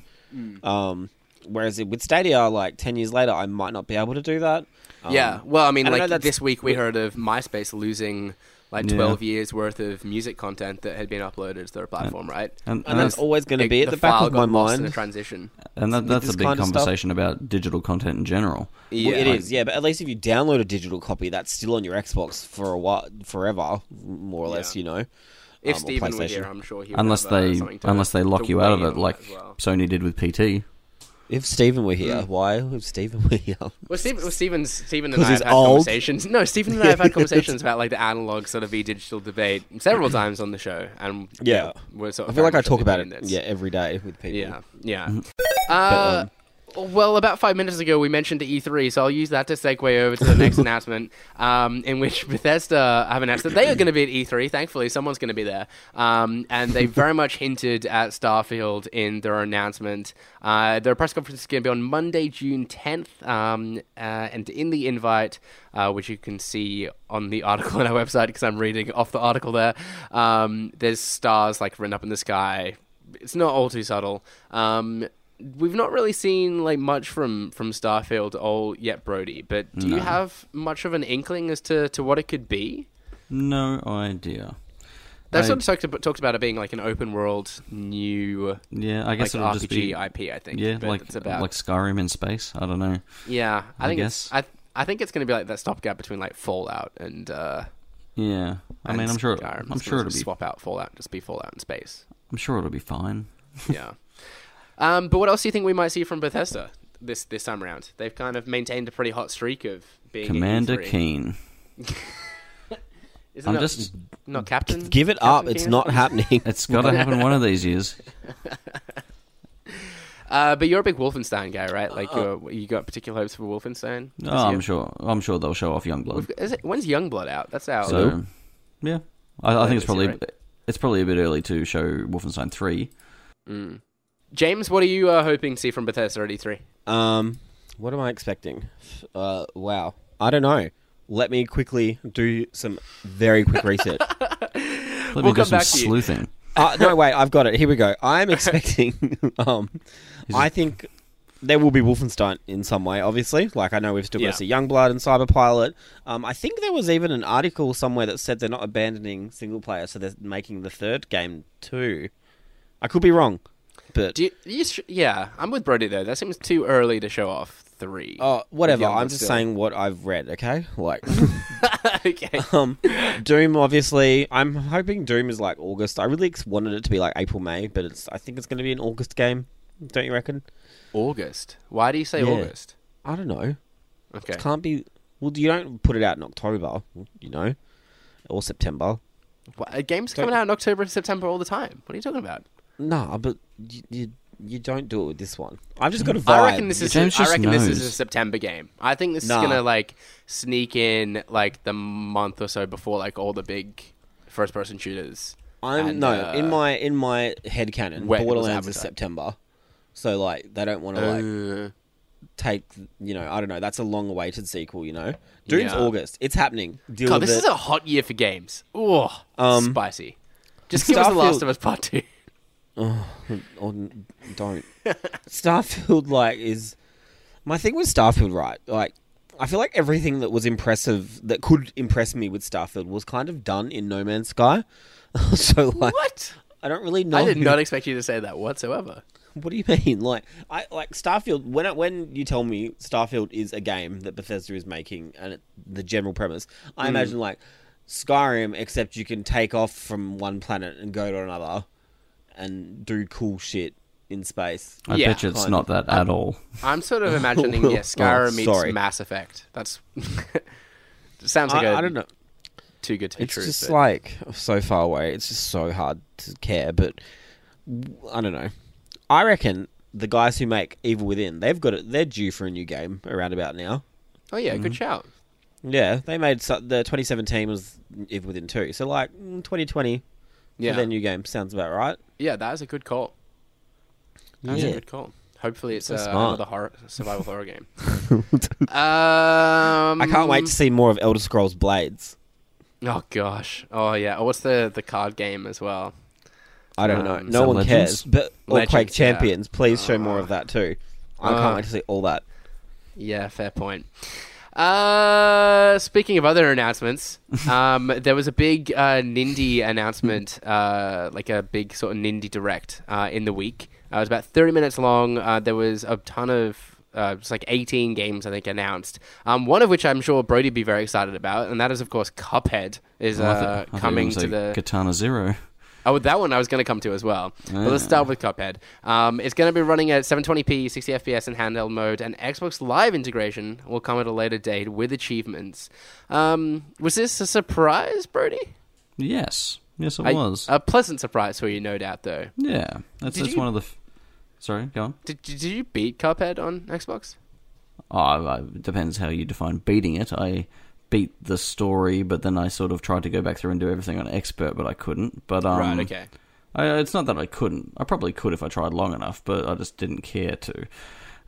um, whereas with Stadia, like ten years later, I might not be able to do that. Um, yeah, well, I mean, I know like this week we heard of MySpace losing like Yeah. 12 years worth of music content that had been uploaded to their platform, right? and, and that's always going to be at the, back file of my got lost in a transition. and that, that's a big kind of stuff. conversation about digital content in general. Yeah, Well, it is, yeah. But at least if you download a digital copy, that's still on your Xbox for a while, forever, more or less. Yeah. You know, If um, or Steven were here, I'm sure he would Unless have, uh, they something to- unless they lock you out of it, like well. Sony did with PT. If Stephen were here, Hmm. why? If Stephen were here, Well, Steven, well, Steven's, Steven and 'Cause I have he's had old. conversations. No, Stephen and I have had conversations about like the analog sort of v digital debate several times on the show, and Yeah. we're sort I of feel very like I much talk the about it, opinion that's- yeah, every day with people. Yeah, yeah. um, Uh, well, about five minutes ago, we mentioned E3, so I'll use that to segue over to the next announcement, um, in which Bethesda have announced that they are going to be at E3. Thankfully, someone's going to be there, um, and they very much hinted at Starfield in their announcement. Uh, their press conference is going to be on Monday, June 10th, um, uh, and in the invite, uh, which you can see on the article on our website, because I'm reading off the article there, um, there's stars like written up in the sky. It's not all too subtle. Um, we've not really seen like much from from Starfield all yet, Brodie. But do you have much of an inkling as to, to what it could be? No idea. That's I- of talked about, talks about it being like an open world new Yeah, I like guess it'll RPG just be IP. I think. yeah, like it's about like Skyrim in space. I don't know. yeah. I, I think guess. it's I I think it's going to be like that stopgap between like Fallout and. uh Yeah, I and mean, I'm sure. Skyrim. I'm It's sure it'll be. swap out Fallout just be Fallout in space. I'm sure it'll be fine. Yeah. Um, but what else do you think we might see from Bethesda this this time around? They've kind of maintained a pretty hot streak of being Commander E3. Keen. Isn't I'm that just. not Captain. Give it Captain up. It's Keen or not happening. It's got to happen one of these years. Uh, but you're a big Wolfenstein guy, right? Like, you're, you got particular hopes for Wolfenstein? Oh, I'm sure. I'm sure they'll show off Youngblood. We've- Is it, when's Youngblood out? That's out. So, yeah, I, I think it's this year, probably right? it's probably a bit early to show Wolfenstein Three. James, what are you uh, hoping to see from Bethesda at E E3? Um, what am I expecting? Uh, wow. I don't know. Let me quickly do some very quick research. Let We'll me do come some back to you. sleuthing. uh, no, wait. I've got it. Here we go. I'm expecting. um, I think there will be Wolfenstein in some way. Obviously, like I know we've still got Yeah. to see Youngblood and Cyberpilot. Um, I think there was even an article somewhere that said they're not abandoning single player, so they're making the third game too. I could be wrong, but Do you, you sh- yeah, I'm with Brodie though. That seems too early to show off three. oh, whatever. I'm just still. saying what I've read. Okay, like. okay. Um, Doom, obviously, I'm hoping Doom is like August. I really wanted it to be like April, May, but it's. I think it's going to be an August game. Don't you reckon? August. Why do you say Yeah. August? I don't know. Okay. It can't be. Well, you don't put it out in October, you know, or September. What, games coming out in October and September all the time. What are you talking about? Nah, but you, you you don't do it with this one. I've just got a vibe. I reckon this is. James I just reckon this is a September game. I think this Nah. is gonna like sneak in like the month or so before like all the big first-person shooters. I'm and, no uh, in my in my head canon. when it was Borderlands is advertised. September, so like they don't want to like Uh, take. You know, I don't know. That's a long awaited sequel. You know, Doom's Yeah. August. It's happening. Deal God, with this it. is a hot year for games. Ooh, Um, spicy. Just give us the Last Starfield- of Us Part Two. Oh, or don't. Starfield like is my thing with Starfield, right? Like I feel like everything that was impressive that could impress me with Starfield was kind of done in No Man's Sky. so like What? I don't really know. I did not expect you to say that whatsoever. What do you mean? Like I like Starfield. When I, when you tell me Starfield is a game that Bethesda is making, and it, the general premise, I mm. imagine like Skyrim, except you can take off from one planet and go to another, and do cool shit in space. I Yeah, bet you it's kind not that at all. I'm sort of imagining Well, yeah, Skyrim oh, meets sorry. Mass Effect. That's sounds like I a I don't know. too good to be true. It's true. just but- like so far away. It's just so hard to care. But I don't know. I reckon the guys who make Evil Within, they've got it. They're due for a new game around about now. oh yeah, Mm-hmm. good shout. Yeah, they made so, the 2017 was Evil Within 2. So like mm, 2020 Yeah, for their new game sounds about right. yeah, that is a good call. That's a good call. Hopefully, it's So uh, smart. another horror survival horror game. um, I can't wait to see more of Elder Scrolls Blades. Oh gosh. Oh yeah. Oh, what's the the card game as well? I don't know. Um, No so one Legends? cares. But or Legends, Quake yeah. Champions, please show more of that too. I Uh, can't wait to see all that. Yeah, fair point. Uh, speaking of other announcements, um, there was a big uh, Nindy announcement, uh, like a big sort of Nindy direct uh, in the week. Uh, it was about 30 minutes long. Uh, there was a ton of, uh, it's like 18 games, I think, announced. Um, one of which I'm sure Brodie would be very excited about, and that is, of course, Cuphead is uh, thought you were coming gonna the. Katana Zero. Oh, that one I was going to come to as well. But let's start with Cuphead. Um, it's going to be running at 720p, 60 FPS in handheld mode, and Xbox Live integration will come at a later date with achievements. Um, was this a surprise, Brodie? Yes, yes, it A- was. A pleasant surprise for you, no doubt, though. yeah, that's Did that's you- one of the. F- Sorry, go on. Did, did you beat Cuphead on Xbox? Oh, it depends how you define beating it. I beat the story, but then I sort of tried to go back through and do everything on expert, but I couldn't. But um, right, okay. I, it's not that I couldn't. I probably could if I tried long enough, but I just didn't care to.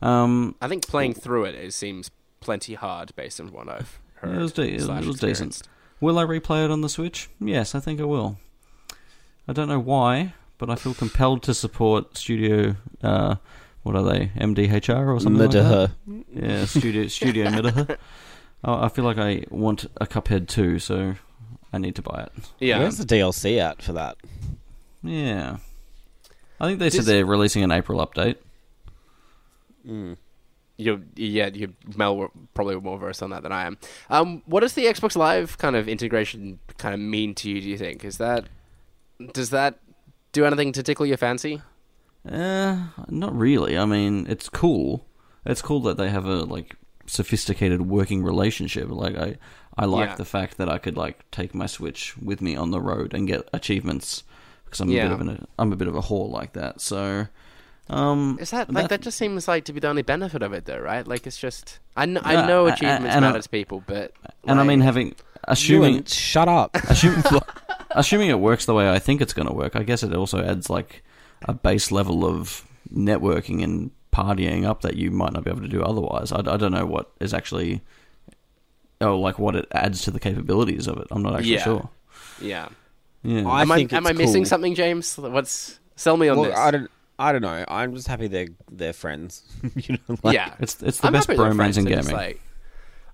Um, I think playing through it, it seems plenty hard based on what I've heard. it was, de- it was decent. Will I replay it on the Switch? Yes, I think I will. I don't know why, but I feel compelled to support Studio. Uh, what are they? MDHR or something like that? Yeah, Studio Studio Midaha. Oh, I feel like I want a Cuphead too, so I need to buy it. Yeah. Where's the DLC out for that? Yeah, I think they said they're releasing an April update. Mm. You're, yeah, you're Mel probably more versed on that than I am. Um, what does the Xbox Live kind of integration kind of mean to you? Do you think is that does that do anything to tickle your fancy? Uh, not really. I mean, it's cool. It's cool that they have a like sophisticated working relationship. Like I, I like Yeah. the fact that I could like take my Switch with me on the road and get achievements because I'm a bit of an I'm a bit of a whore like that. So, um, Is that like that? Just seems like to be the only benefit of it, though, right? Like it's just I, kn- I know a- a- achievements and I- matter to people, but and I mean having assuming Ewan, shut up. Assuming, assuming it works the way I think it's going to work, I guess it also adds like a base level of networking and partying up that you might not be able to do otherwise. I, I don't know what is actually, oh, like what it adds to the capabilities of it. I'm not actually Yeah. sure. yeah. Yeah, I am I am I missing cool. something, James? What's sell me on Look, this? I don't. I don't know. I'm just happy they're they're friends. you know, like, yeah, it's it's the I'm best happy they're bromance in gaming. Like,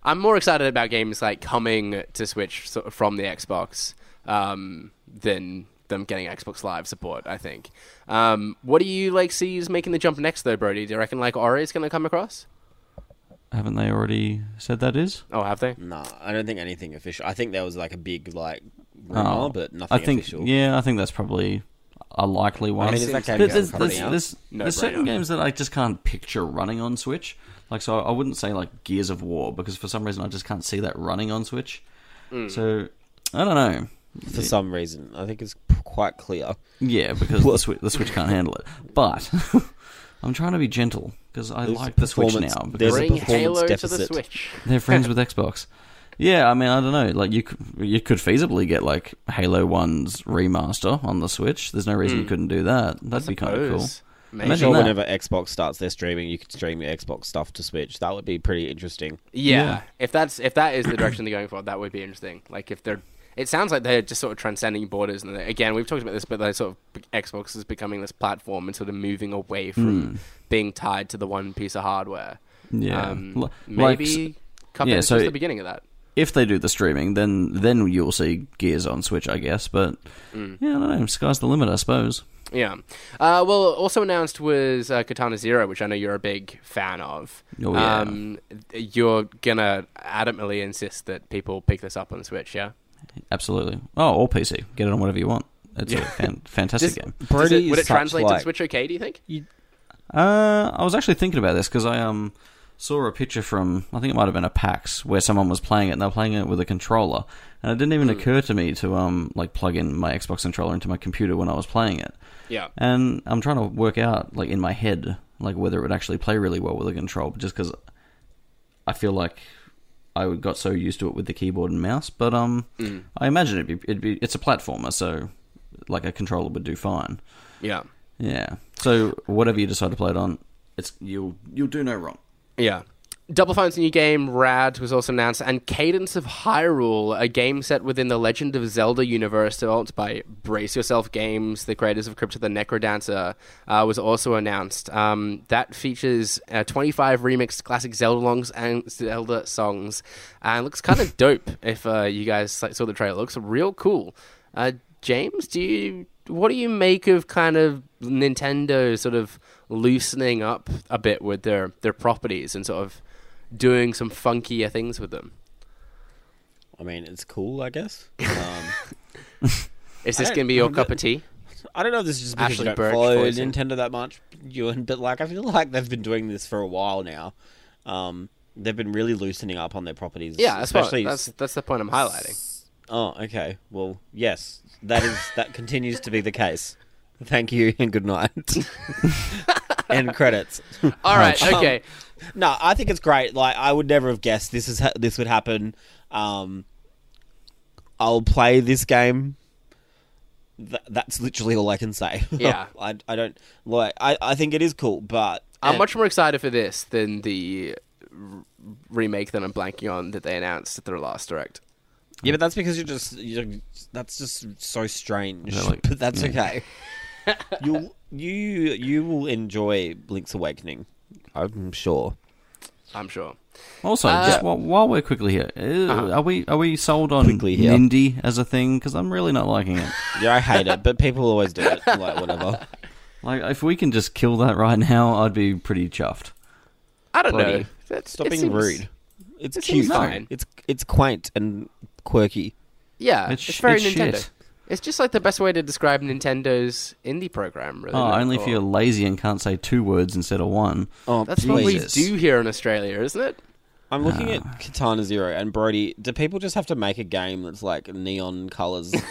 I'm more excited about games like coming to Switch from the Xbox um, than them getting Xbox Live support. I think. Um, what do you like see is making the jump next, though, Brodie? Do you reckon like Ori is going to come across? Haven't they already said that is? Oh, have they? No, I don't think anything official. I think there was like a big like rumor, Oh, but nothing I think official. yeah, I think that's probably a likely one. I mean, is that game There's, there's, there's, No there's certain games that I just can't picture running on Switch. Like, so I wouldn't say like Gears of War because for some reason I just can't see that running on Switch. Mm. So I don't know. For some reason, I think it's quite clear. Yeah, because the Switch, the Switch can't handle it. But I'm trying to be gentle because I There's like the Switch now. there's Because a Bring performance Halo to the. Switch. they're friends with Xbox. Yeah, I mean, I don't know. Like you, could, you could feasibly get like Halo One's remaster on the Switch. There's no reason you hmm. couldn't do that. That'd be kind of cool. Suppose. Maybe. Imagine sure whenever Xbox starts their streaming, you could stream your Xbox stuff to Switch. That would be pretty interesting. Yeah. Yeah. if that's if that is the direction they're going for, that would be interesting. Like if they're, it sounds like they're just sort of transcending borders, and again, we've talked about this, but they're sort of Xbox is becoming this platform and sort of moving away from being tied to the one piece of hardware. Yeah, um, L- like, maybe Cuphead yeah, is so just the beginning of that. if they do the streaming, then then you'll see Gears on Switch, I guess. But Mm. yeah, I don't know. Sky's the limit, I suppose. Yeah. Uh, well, also announced was uh, Katana Zero, which I know you're a big fan of. Oh, yeah. Um, you're gonna adamantly insist that people pick this up on Switch, yeah? Absolutely. Oh, all PC. Get it on whatever you want. It's a fan- fantastic Does- game. Does Brodie it, would it translate such, to Switch okay? Do you think? Uh, I was actually thinking about this because I um saw a picture from I think it might have been a PAX where someone was playing it and they were playing it with a controller, and it didn't even occur to me to um like plug in my Xbox controller into my computer when I was playing it. Yeah. And I'm trying to work out like in my head like whether it would actually play really well with a control, just because I feel like I got so used to it with the keyboard and mouse. But um, I imagine it'd be, it'd be it's a platformer, so like a controller would do fine. Yeah. Yeah. So whatever you decide to play it on, it's you'll you'll do no wrong. Yeah. Double Fine's new game, Rad, was also announced, and Cadence of Hyrule, a game set within the Legend of Zelda universe developed by Brace Yourself Games, the creators of Crypt of the Necrodancer, uh, was also announced. Um, that features uh, 25 remixed classic Zelda songs and Zelda songs, and looks kind of dope. If uh, you guys saw the trailer, it looks real cool. Uh, James, do you what do you make of kind of Nintendo sort of loosening up a bit with their their properties and sort of doing some funkier things with them? I mean, it's cool, I guess. Um, Is this going to be your cup of tea? I don't know if this is just because Ashley you don't follow. Nintendo that much, Ewan, but like I feel like they've been doing this for a while now. Um, they've been really loosening up on their properties. Yeah, that's what, especially that's that's the point I'm highlighting. Oh, okay. Well, yes, that is that continues to be the case. Thank you and good night. End credits. All right, Um, okay. No, I think it's great. Like I would never have guessed this is ha- this would happen. Um, I'll play this game. Th- that's literally all I can say. Yeah. I, I don't like. I, I think it is cool, but I'm and- much more excited for this than the r- remake that I'm blanking on that they announced at their last direct. yeah, but that's because you're just you're, that's just so strange. Yeah, like- but that's yeah. okay. you you you will enjoy Link's Awakening. I'm sure. I'm sure. Also, Uh, just while, while we're quickly here, uh, Uh-huh. are we are we sold on Quickly here. Nindy as a thing? Because I'm really not liking it. Yeah, I hate it, but people always do it. Like whatever. Like, if we can just kill that right now, I'd be pretty chuffed. I don't Brodie, know. That's, Stop being seems- rude. It's it cute. fine. It's it's quaint and quirky. Yeah, It's it's, very it's Nintendo. shit. It's just like the best way to describe Nintendo's indie program, really. Oh, only if you're lazy and can't say two words instead of one. Oh, That's what we Jesus. do here in Australia, isn't it? I'm looking at Katana Zero and Brodie. Do people just have to make a game that's like neon colors?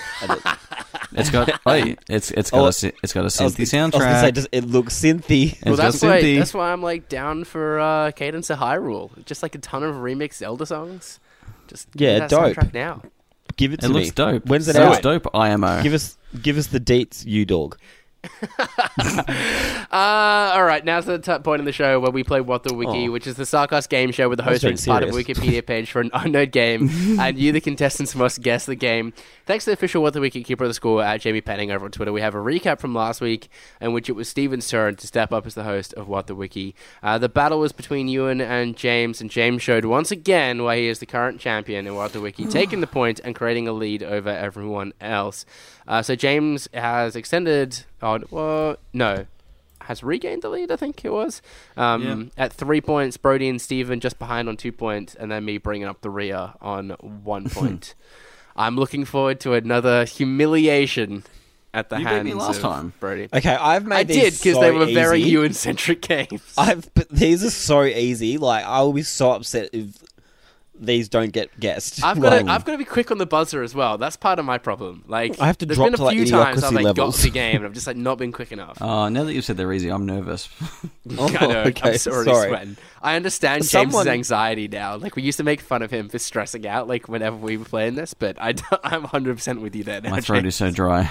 It's got hey, it's it's got Oh, a sy- it's got a I was, synthy I was gonna soundtrack. say, does it look synthy? Well, It's got that's why. synthy. That's why I'm like down for uh, Cadence of Hyrule. Just like a ton of remix Zelda songs. Just give me Yeah, that dope. soundtrack now. Give it to It me. looks dope. When's it Sounds out? dope. IMO. Give us, give us the deets, you dog. Uh, all right, now's the t- point in the show where we play What the Wiki, Oh. which is the Start Cast game show where the host being reads part of a. Wikipedia page for an unknown game, and you, the contestants, must guess the game. Thanks to the official What the Wiki keeper of the score at Jamie Penning over on Twitter, we have a recap from last week in which it was Steven's turn to step up as the host of What the Wiki. Uh, the battle was between Ewan and James, and James showed once again why he is the current champion in What the Wiki, taking the point and creating a lead over everyone else. Uh, so James has extended. Oh, well, no has regained the lead, I think it was. Um, At three points, Brodie and Steven just behind on two points, and then me bringing up the rear on one point. I'm looking forward to another humiliation at the You beat hands me last of time. Brodie. Okay, I've made I these did because so they were very easy. Ewan-centric games. I've but these are so easy. Like I will be so upset if these don't get guessed. I've got to, I've got to be quick on the buzzer as well. That's part of my problem. Like I have to there's drop been a to, like, few times I've idiocracy like got levels. the game and I've just like not been quick enough. Oh, now that you've said they're easy, I'm nervous. Oh, I know. okay, I'm already sorry. sweating. I understand Someone- James's anxiety now. Like we used to make fun of him for stressing out, like whenever we were playing this. But I, am 100 percent with you there. Now, My throat James. is so dry.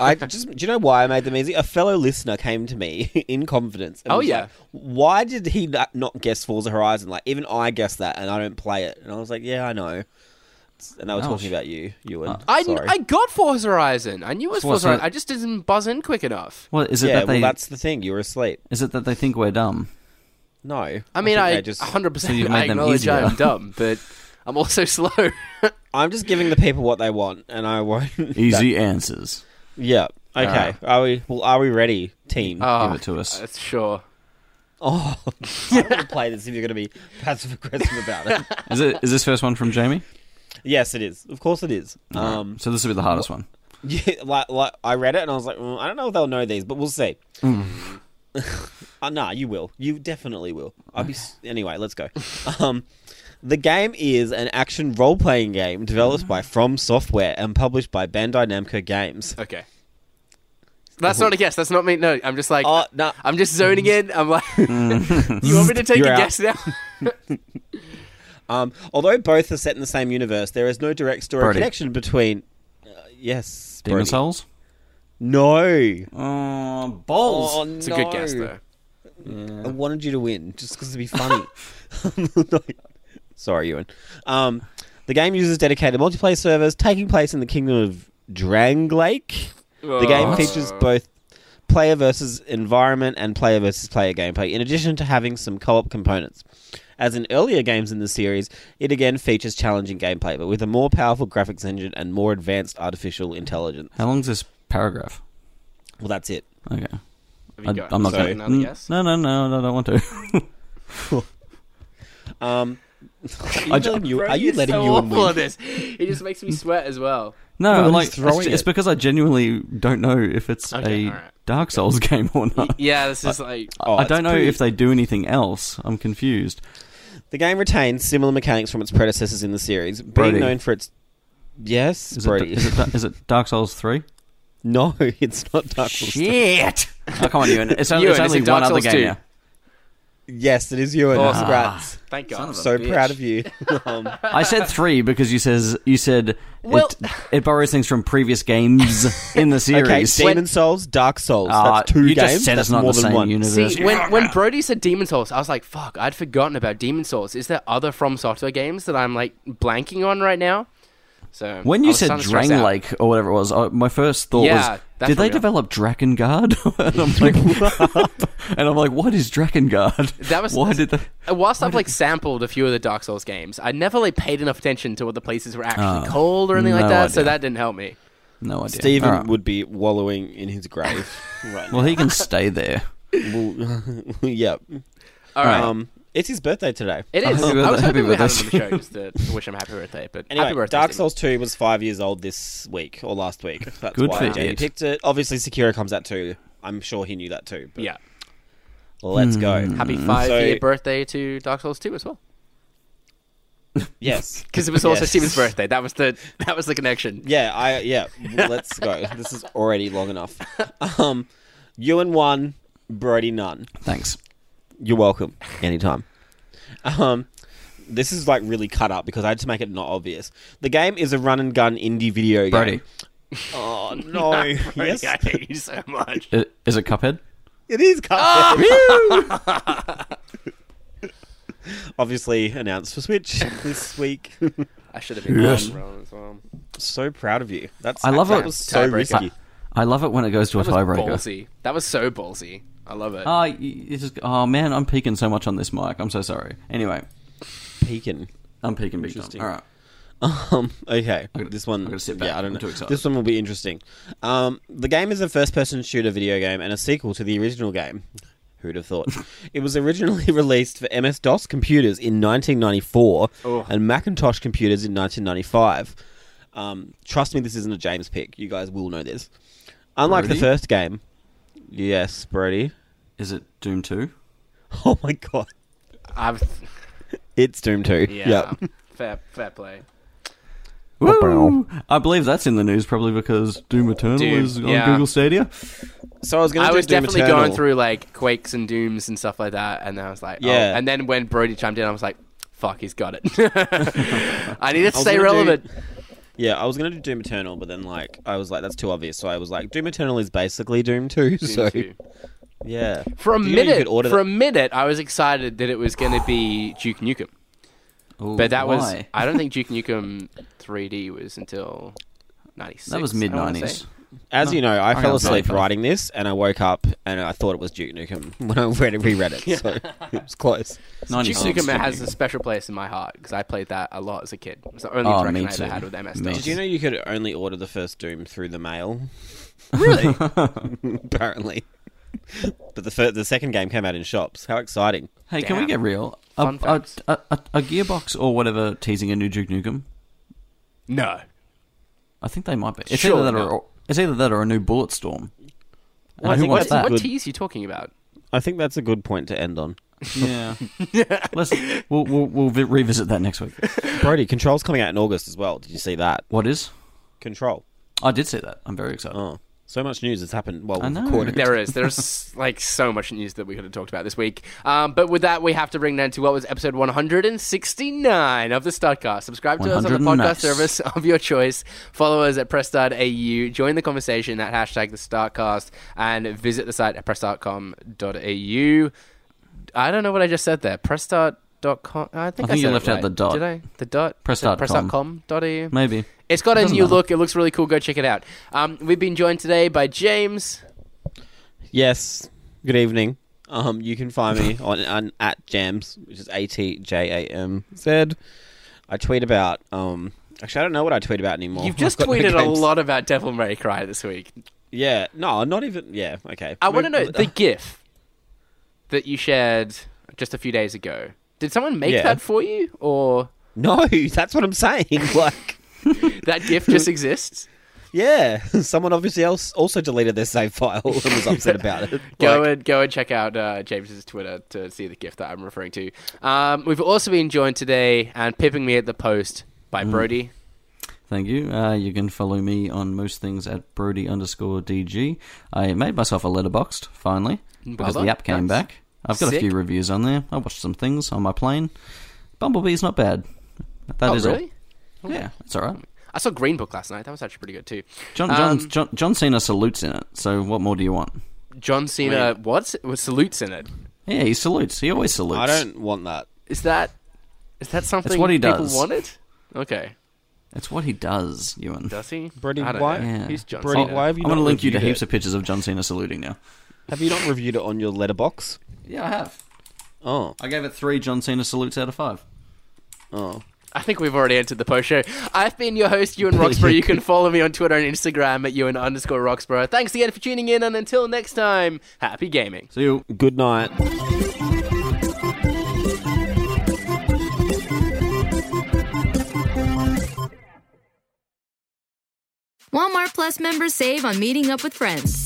I just do you know why I made them easy? A fellow listener came to me in confidence. And Oh, was yeah. like, why did he not, not guess Forza Horizon? Like even I guessed that, and I don't play it. And I was like, yeah, I know. And they were Ouch. talking about you, Ewan. Uh, I, Sorry. I got Forza Horizon. I knew it was So what's Forza Horizon. I just didn't buzz in quick enough. Well, is it yeah, that they? well, that's the thing. You were asleep. Is it that they think we're dumb? No, I mean, think I, just. 100 So you've percent I made them acknowledge I'm dumb, but I'm also slow. I'm just giving the people what they want, and I won't. Easy answers. Yeah. Okay. Alright. Are we? Well, are we ready, team? oh, Give it to us. uh, Sure. oh, I'm going to play this if you're going to be passive aggressive about it. Is it? Is this first one from Jamie? yes, it is. Of course, it is. Um, so this will be the hardest one. yeah, like, like I read it and I was like, mm, I don't know if they'll know these, but we'll see. uh, nah, you will. You definitely will. I'll be s- anyway. Let's go. Um, the game is an action role-playing game developed by From Software and published by Bandai Namco Games. Okay. That's not a guess. That's not me. No, I'm just like Oh no! I'm just zoning in. I'm like, you want me to take You're a out. guess now? Um, although both are set in the same universe, there is no direct story Brodie. connection between. Uh, yes, Demon Brodie. Souls. No. Oh, balls. Oh, It's a good guess though. I wanted you to win just because it'd be funny. No. Sorry, Ewan. Um, the game uses dedicated multiplayer servers taking place in the kingdom of Drangleic. The game features both player versus environment and player versus player gameplay, in addition to having some co op components. As in earlier games in the series, it again features challenging gameplay, but with a more powerful graphics engine and more advanced artificial intelligence. How long's this paragraph? Well, that's it. Okay. Have you I, got I'm not going to. guess? No, no, no, no, I don't want to. Um, I are you, letting you, Brodie are you letting so Ewan awful win? this. It just makes me sweat as well. No, No, like he's throwing it's, it's because I genuinely don't know if it's Okay, a alright. Dark Souls game or not. Yeah, this is like Oh, I don't know pretty- if they do anything else. I'm confused. The game retains similar mechanics from its predecessors in the series, being Brodie. known for its. Yes, Is Brodie. it, is, it, is it Dark Souls 3? no, it's not Dark Souls. Shit! oh, come on, Ewan. It's only, Ewan, it's is only it Dark one other Souls game 2? now. Yes, it is Ewan. Awesome. Congrats. thank God. of a so bitch. proud of you. um, I said three because you says you said Well- it, it borrows things from previous games in the okay, series. Demon Souls, Dark Souls. Ah, That's two you games. just said That's it's not more the than same one. universe. See, when when Brodie said Demon Souls, I was like, "Fuck!" I'd forgotten about Demon Souls. Is there other From Software games that I'm like blanking on right now? So When you said starting to Drang. Lake or whatever it was, uh, my first thought Yeah, was, that's did they what we are. develop Drakengard? and I'm like, and I'm like, what is Drakengard? That was why did they? Whilst I've like sampled a few of the Dark Souls games, I never like paid enough attention to what the places were actually Oh, called or anything no like that. So that didn't help me. No idea. Stephen All right. would be wallowing in his grave right Well, he can stay there. Well, yep. All right. Um, It's his birthday today. It is. happy I was birthday- hoping we had him on the show just to wish him happy birthday. But Anyway, happy birthday, Dark Stephen. Souls 2 was five years old this week or last week. That's Good why for Jamie it. picked it. Obviously, Sekiro comes out too. I'm sure he knew that too. But Yeah. Let's go. Happy five So- year birthday to Dark Souls 2 as well. Yes. Because it was also Yes. Steven's birthday. That was the that was the connection. Yeah, I yeah. Let's go. This is already long enough. Um, you and one, Brodie none. Thanks. You're welcome. Anytime. Um, this is like really cut up because I had to make it not obvious. The game is a run and gun indie video game. Brodie, Oh no! yes, I hate you so much. i- is it Cuphead? it is. Cuphead. Obviously announced for Switch this week. I should have been Yes. on Rowan as well. so proud of you. That's I love that it. was so Tiebreaker. risky. I love it when it goes to a That was tiebreaker. ballsy. That was so ballsy. I love it. Oh, y- just, oh man, I'm peaking so much on this mic. I'm so sorry. Anyway, Peeking. I'm peaking big time. Interesting. All right. Um, okay, gotta- this one. I gotta sit back. Yeah, I don't I'm know. too excited. This one will be interesting. Um, the game is a first-person shooter video game and a sequel to the original game. Who'd have thought? it was originally released for MS DOS computers in 1994 Oh. and Macintosh computers in 1995. Um, trust me, this isn't a James pick. You guys will know this. Unlike Brodie? the first game, yes, Brodie. Is it Doom 2? Oh my god, I've it's Doom 2. yeah. Yep. Fair fair play. Woo! I believe that's in the news probably because Doom Eternal Doom, is on yeah. Google Stadia. So I was going to I was Doom definitely Eternal. going through like Quakes and Dooms and stuff like that, and then I was like, oh. Yeah. And then when Brodie chimed in, I was like, fuck, he's got it. I need to I stay gonna do- relevant. Yeah, I was gonna do Doom Eternal, but then like I was like, that's too obvious. So I was like, Doom Eternal is basically Doom Two. Doom so 2. yeah, For a you know you minute, could order for that- a minute, I was excited that it was going to be Duke Nukem, Ooh, but that was why? I don't think Duke Nukem 3D was until '96. that was mid wanna '90s. say. As No, you know, I I fell asleep 95. writing this, and I woke up and I thought it was Duke Nukem when I read it, reread it. So it was close. Duke Nukem has a special place in my heart because I played that a lot as a kid. It was the only Oh, interaction I ever had with MS DOS. Did you know you could only order the first Doom through the mail? Really? Apparently, but the fir- the second game came out in shops. How exciting! Hey, can we get real? A, a, a, a, a Gearbox or whatever teasing a new Duke Nukem? no. I think they might be. It's Sure, either that no. or it's either that or a new Bulletstorm. And What, who think wants that's that? what good. tease are you talking about? I think that's a good point to end on. Yeah. Let's we'll we'll, we'll vi- revisit that next week. Brodie, Control's coming out in August as well. Did you see that? What is? Control. I did see that. I'm very excited. Oh, so much news has happened while I we've know. recorded. There is. There's like so much news that we could have talked about this week. Um, but with that, we have to bring down to what was episode 169 of the Startcast. Subscribe to us on the podcast nice. service of your choice. Follow us at press.au. Join the conversation at hashtag the Startcast and visit the site at press.com.au. I don't know what I just said there. Press.com. I think, I think you said it left out right. the dot. Did I? The dot? Press Said dot com. Press.com.au. Maybe. It's got a new matter. look. It looks really cool. Go check it out. Um, we've been joined today by James. Yes. Good evening. Um, you can find me on, on at Jams, which is A T J A M Z. I tweet about. Um, actually, I don't know what I tweet about anymore. You've just I've no tweeted a lot about Devil May Cry this week. Yeah. No, not even. Yeah. Okay. I want to know the GIF that you shared just a few days ago. Did someone make Yeah. that for you, or No, that's what I'm saying. Like, that gift just exists? yeah, someone obviously else also deleted their save file and was upset about it. Go Like, and go and check out uh, James's Twitter to see the gift that I'm referring to. Um, we've also been joined today and pipping me at the post by Mm. Brodie. Thank you. Uh, you can follow me on most things at Brodie underscore DG. I made myself a Letterboxd finally because done. the app came Nice. back. I've got Sick. a few reviews on there. I watched some things on my plane. Bumblebee's not bad. That oh, is all. really? Yeah, it's all right. I saw Green Book last night. That was actually pretty good too. John, Um, John, John, John Cena salutes in it. So what more do you want? John Cena, what? With salutes in it. Yeah, he salutes. He always salutes. I don't want that. Is that is that something what he people does. wanted? Okay. It's what he does, Ewan. Does he? Brodie, why- Yeah. He's John Brodie, Cena. why have you I'm going to link you to reviewed heaps it? of pictures of John Cena saluting now. Have you not reviewed it on your letterbox? Yeah, I have. Oh. I gave it three John Cena salutes out of five. Oh. I think we've already entered the post show. I've been your host, Ewan Roxburgh. you can follow me on Twitter and Instagram at Ewan underscore Roxburgh. Thanks again for tuning in, and until next time, happy gaming. See you. Good night. Walmart Plus members save on meeting up with friends.